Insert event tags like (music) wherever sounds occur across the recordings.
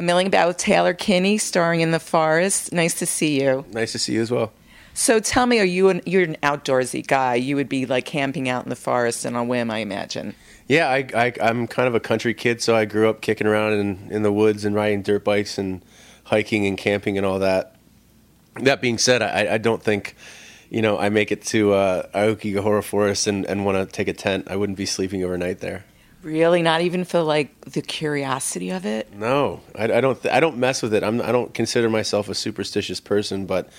A Milling About with Taylor Kinney, starring in The Forest. Nice to see you. Nice to see you as well. So tell me, are you an you're an outdoorsy guy? You would be like camping out in the forest on a whim, I imagine. Yeah, I, I, I'm kind of a country kid, so I grew up kicking around in, in the woods and riding dirt bikes and hiking and camping and all that. That being said, I, I don't think, you know, I make it to uh, Aokigahara Forest and, and want to take a tent. I wouldn't be sleeping overnight there. Really, not even feel like the curiosity of it. No, I, I don't. Th- I don't mess with it. I'm, I don't consider myself a superstitious person, but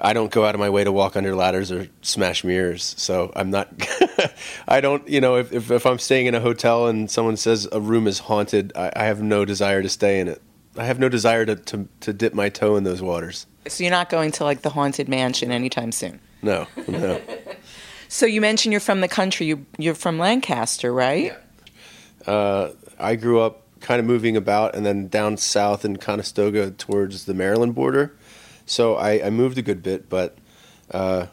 I don't go out of my way to walk under ladders or smash mirrors. So I'm not. (laughs) I don't. You know, if, if, if I'm staying in a hotel and someone says a room is haunted, I, I have no desire to stay in it. I have no desire to, to to dip my toe in those waters. So you're not going to like the haunted mansion anytime soon. No, no. So you mentioned you're from the country. You you're from Lancaster, right? Uh, I grew up kind of moving about and then down south in Conestoga towards the Maryland border. So I, I moved a good bit, but uh,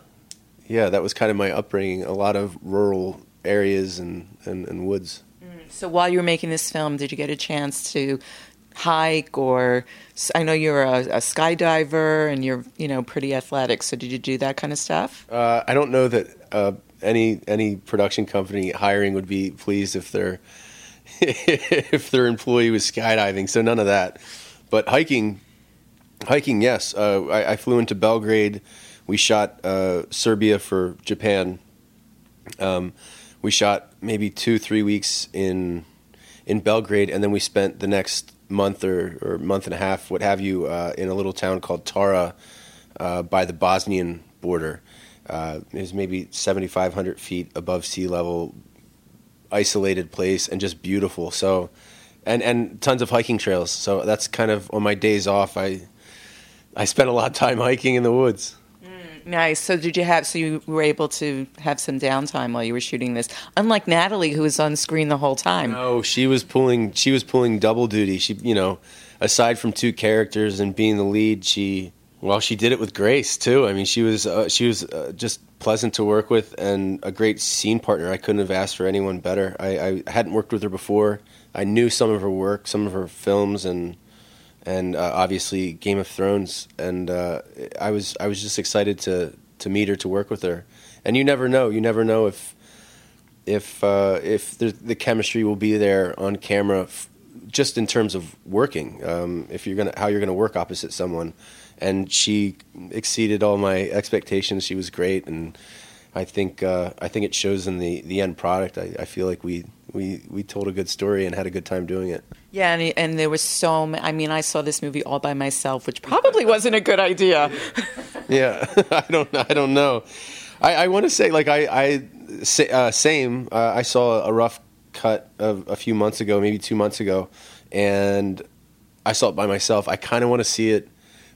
yeah, that was kind of my upbringing. A lot of rural areas and, and, and woods. So while you were making this film, did you get a chance to hike or I know you're a, a skydiver and you're you know pretty athletic. So did you do that kind of stuff? Uh, I don't know that uh, any any production company hiring would be pleased if their (laughs) if their employee was skydiving. So none of that. But hiking, hiking, yes. Uh, I, I flew into Belgrade. We shot uh, Serbia for Japan. Um, we shot maybe two, three weeks in in Belgrade, and then we spent the next month or, or month and a half, what have you, uh, in a little town called Tara uh, by the Bosnian border. Uh, it was maybe 7,500 feet above sea level, isolated place, and just beautiful. So, and and tons of hiking trails. So that's kind of on my days off. I I spent a lot of time hiking in the woods. Nice. So did you have? So you were able to have some downtime while you were shooting this, unlike Natalie, who was on screen the whole time. No, she was pulling. She was pulling double duty. She, you know, aside from two characters and being the lead, she well, she did it with grace too. I mean, she was uh, she was uh, just pleasant to work with and a great scene partner. I couldn't have asked for anyone better. I, I hadn't worked with her before. I knew some of her work, some of her films, and and uh, obviously Game of Thrones. And uh, I was I was just excited to to meet her, to work with her. And you never know. You never know if if uh, if the, the, chemistry will be there on camera, f- just in terms of working. Um, if you're gonna how you're gonna work opposite someone. And she exceeded all my expectations. She was great, and I think uh, I think it shows in the, the end product. I, I feel like we, we we told a good story and had a good time doing it. Yeah, and, and there was so. Many, I mean, I saw this movie all by myself, which probably wasn't a good idea. yeah, (laughs) I don't I don't know. I, I want to say like I I uh, same. Uh, I saw a rough cut of a few months ago, maybe two months ago, and I saw it by myself. I kind of want to see it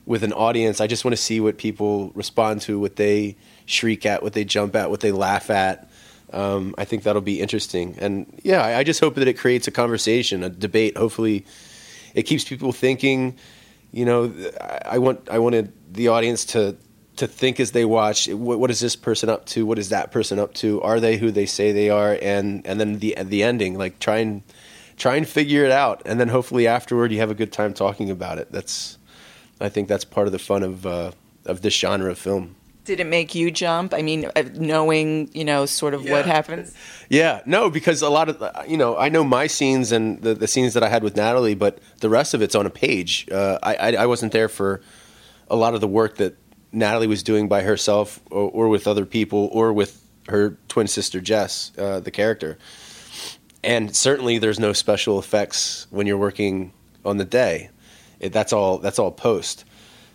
with an audience. I just want to see what people respond to, what they shriek at, what they jump at, what they laugh at. Um, I think that'll be interesting. And yeah, I, I just hope that it creates a conversation, a debate. Hopefully, it keeps people thinking. You know, I want I wanted the audience to to think as they watch. What, what is this person up to? What is that person up to? Are they who they say they are? And and then the the ending, like try and try and figure it out. And then hopefully afterward, you have a good time talking about it. That's I think that's part of the fun of uh, of this genre of film. Did it make you jump? I mean, uh, knowing you know sort of yeah. what happens. Yeah, no, because a lot of you know I know my scenes and the, the scenes that I had with Natalie, but the rest of it's on a page. Uh, I, I, I wasn't there for a lot of the work that Natalie was doing by herself or, or with other people or with her twin sister Jess, uh, the character. And certainly, there's no special effects when you're working on the day. It, that's all. That's all post.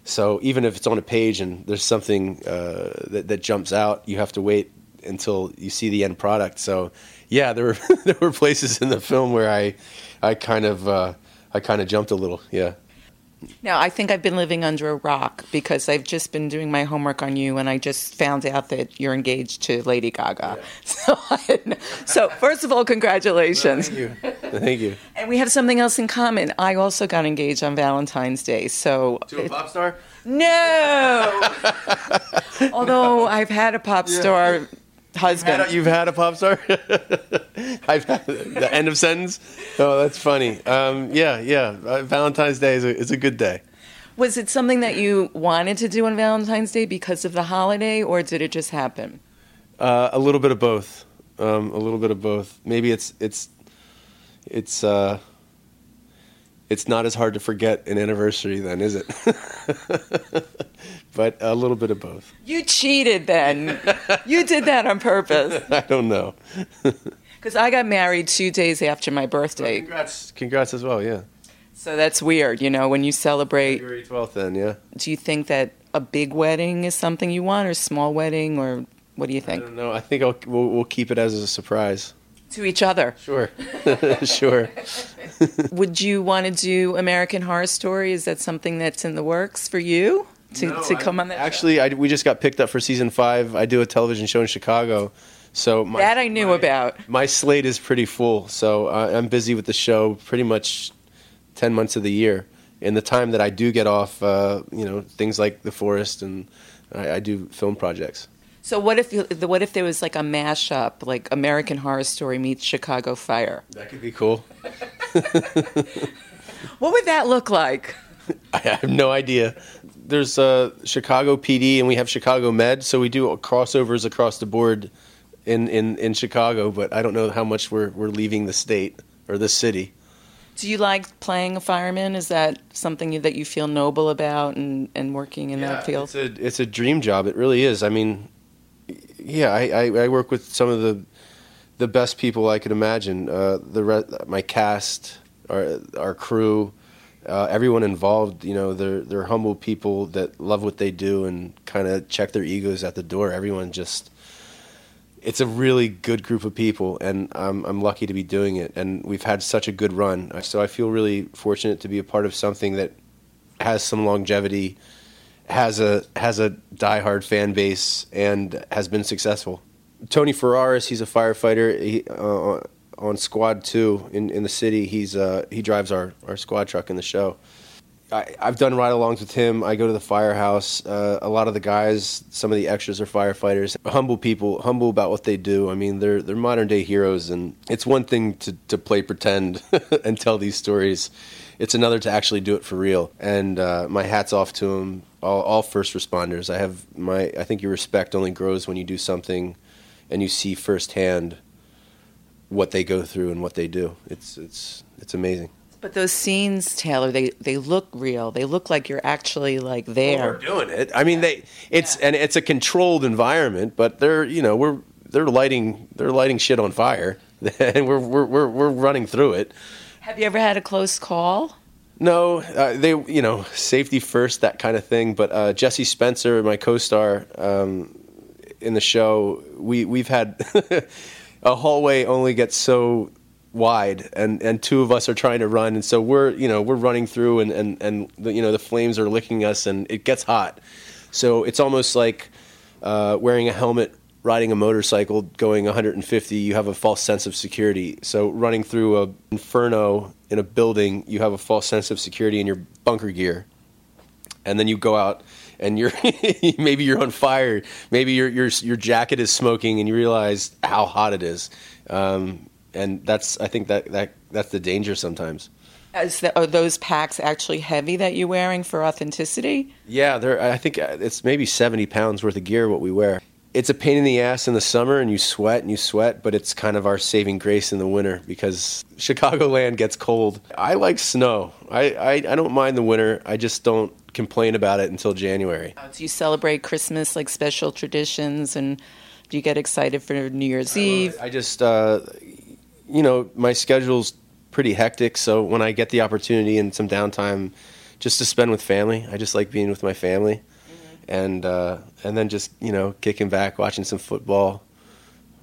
So even if it's on a page and there's something uh, that, that jumps out, you have to wait until you see the end product. So yeah, there were (laughs) there were places in the film where I I kind of uh, I kind of jumped a little. Yeah. Now, I think I've been living under a rock because I've just been doing my homework on you, and I just found out that you're engaged to Lady Gaga. Yeah. (laughs) So, so, first of all, congratulations. No, thank you. Thank you. And we have something else in common. I also got engaged on Valentine's Day. So to a pop star? No. (laughs) Although I've had a pop yeah. star husband. You've had a pop star. (laughs) (laughs) I've the end of sentence. Oh, that's funny. Um, yeah, yeah. Uh, Valentine's Day is a, is a good day. Was it something that you wanted to do on Valentine's Day because of the holiday, or did it just happen? Uh, a little bit of both. Um, a little bit of both. Maybe it's it's it's uh, it's not as hard to forget an anniversary then, is it? (laughs) but a little bit of both. You cheated then. you did that on purpose. (laughs) I don't know. Because I got married two days after my birthday. Congrats, congrats as well. Yeah. So that's weird, you know, when you celebrate. February twelfth. Then, yeah. Do you think that a big wedding is something you want, or small wedding, or what do you I think? don't know. I think I'll, we'll, we'll keep it as a surprise. To each other. Sure. (laughs) sure. (laughs) Would you want to do American Horror Story? Is that something that's in the works for you to, No, to I- come on that? show? Actually, I, we just got picked up for season five. I do a television show in Chicago, so my, that I knew my- about. My slate is pretty full, so uh, I'm busy with the show pretty much ten months of the year. In the time that I do get off, uh, you know, things like The Forest, and I, I do film projects. So what if what if there was like a mashup, like American Horror Story meets Chicago Fire? That could be cool. (laughs) What would that look like? (laughs) I have no idea. There's uh, Chicago PD and we have Chicago Med, so we do crossovers across the board in, in, in Chicago, but I don't know how much we're, we're leaving the state or the city. Do you like playing a fireman? Is that something that you feel noble about and, and working in that field? It's a, it's a dream job. It really is. I mean, yeah, I, I, I work with some of the the best people I could imagine. Uh, the re- my cast, our our crew, uh, everyone involved. You know, they're they're humble people that love what they do and kind of check their egos at the door. Everyone just. It's a really good group of people, and I'm, I'm lucky to be doing it. And we've had such a good run, so I feel really fortunate to be a part of something that has some longevity, has a has a diehard fan base, and has been successful. Tony Ferraris, he's a firefighter he, uh, on Squad Two in, in the city. He's uh, he drives our, our squad truck in the show. I, I've done ride-alongs with him. I go to the firehouse. Uh, a lot of the guys, some of the extras are firefighters. Humble people, humble about what they do. I mean, they're they're modern day heroes, and it's one thing to, to play pretend (laughs) and tell these stories. It's another to actually do it for real. And uh, my hats off to them, all, all first responders. I have my. I think your respect only grows when you do something, and you see firsthand what they go through and what they do. It's it's it's amazing. But those scenes, Taylor, they, they look real. They look like you're actually like there. we're doing it. I mean, they it's and it's a controlled environment, but they're you know we're they're lighting they're lighting shit on fire, (laughs) and we're we're we're, we're running through it. Have you ever had a close call? No, uh, they you know safety first that kind of thing. But uh, Jesse Spencer, my co-star um, in the show, we we've had (laughs) a hallway only gets so wide and and two of us are trying to run and so we're you know we're running through and and and the, you know the flames are licking us and it gets hot. So it's almost like uh, wearing a helmet riding a motorcycle going 150 you have a false sense of security. So running through a inferno in a building you have a false sense of security in your bunker gear. And then you go out and you're (laughs) maybe you're on fire. Maybe your your your jacket is smoking and you realize how hot it is. Um, and that's i think that that that's the danger sometimes. The, are those packs actually heavy that you're wearing for authenticity? yeah there i think uh, it's maybe 70 pounds worth of gear what we wear. It's a pain in the ass in the summer and you sweat and you sweat but it's kind of our saving grace in the winter because (laughs) chicagoland gets cold. I like snow. I i, I don't mind the winter. I just don't complain about it until january. Do you celebrate Christmas like special traditions and do you get excited for New Year's Eve? I just, uh, you know, my schedule's pretty hectic. So when I get the opportunity and some downtime, just to spend with family, I just like being with my family, and uh, and then just you know kicking back, watching some football,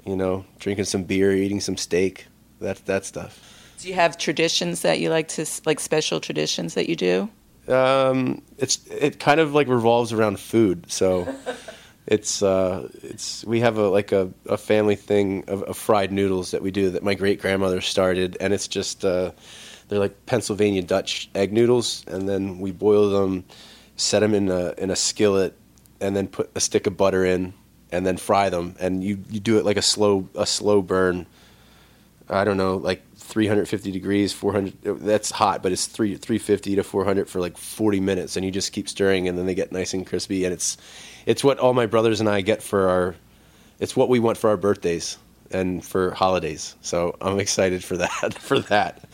you know, drinking some beer, eating some steak, that that stuff. Do you have traditions that you like to like special traditions that you do? Um, it's it kind of like revolves around food. So (laughs) it's uh, it's we have a like a, a family thing of, of fried noodles that we do that my great grandmother started, and it's just uh, they're like Pennsylvania Dutch egg noodles, and then we boil them, set them in a in a skillet, and then put a stick of butter in. and then fry them. And you you do it like a slow a slow burn. I don't know, like 350 degrees, 400. That's hot, but it's three 350 to 400 for like 40 minutes, and you just keep stirring, and then they get nice and crispy. And it's it's what all my brothers and I get for our. It's what we want for our birthdays and for holidays. So I'm excited for that. (laughs) For that.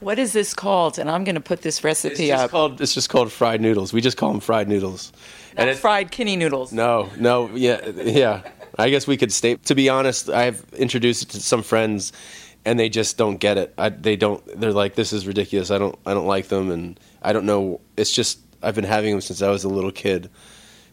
What is this called? And I'm going to put this It's recipe just up. called it's just called fried noodles. We just call them fried noodles. Not it- fried Kinney noodles. No, no, yeah, yeah. I guess we could stay. To be honest, I've introduced it to some friends, and they just don't get it. I, they don't. They're like, "This is ridiculous. I don't. I don't like them, and I don't know. It's just I've been having them since I was a little kid,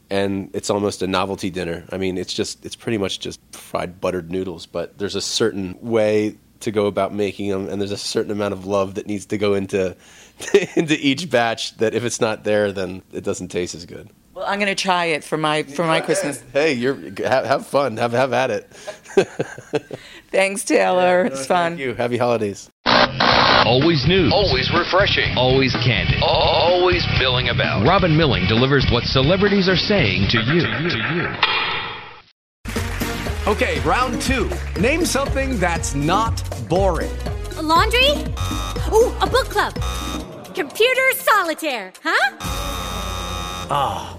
and it's almost a novelty dinner. I mean, it's just it's pretty much just fried buttered noodles, but there's a certain way to go about making them, and there's a certain amount of love that needs to go into (laughs) into each batch. That if it's not there, then it doesn't taste as good. Well, I'm going to try it for my for my Christmas. Hey, you're have, have fun. Have have at it. (laughs) Thanks, Taylor. it's fun. Thank you. Happy holidays. Always news. Always refreshing. Always candid. Always milling about. Robin Milling delivers what celebrities are saying to you. Okay, round two. Name something that's not boring. A laundry? Ooh, a book club. Computer solitaire, huh? Ah,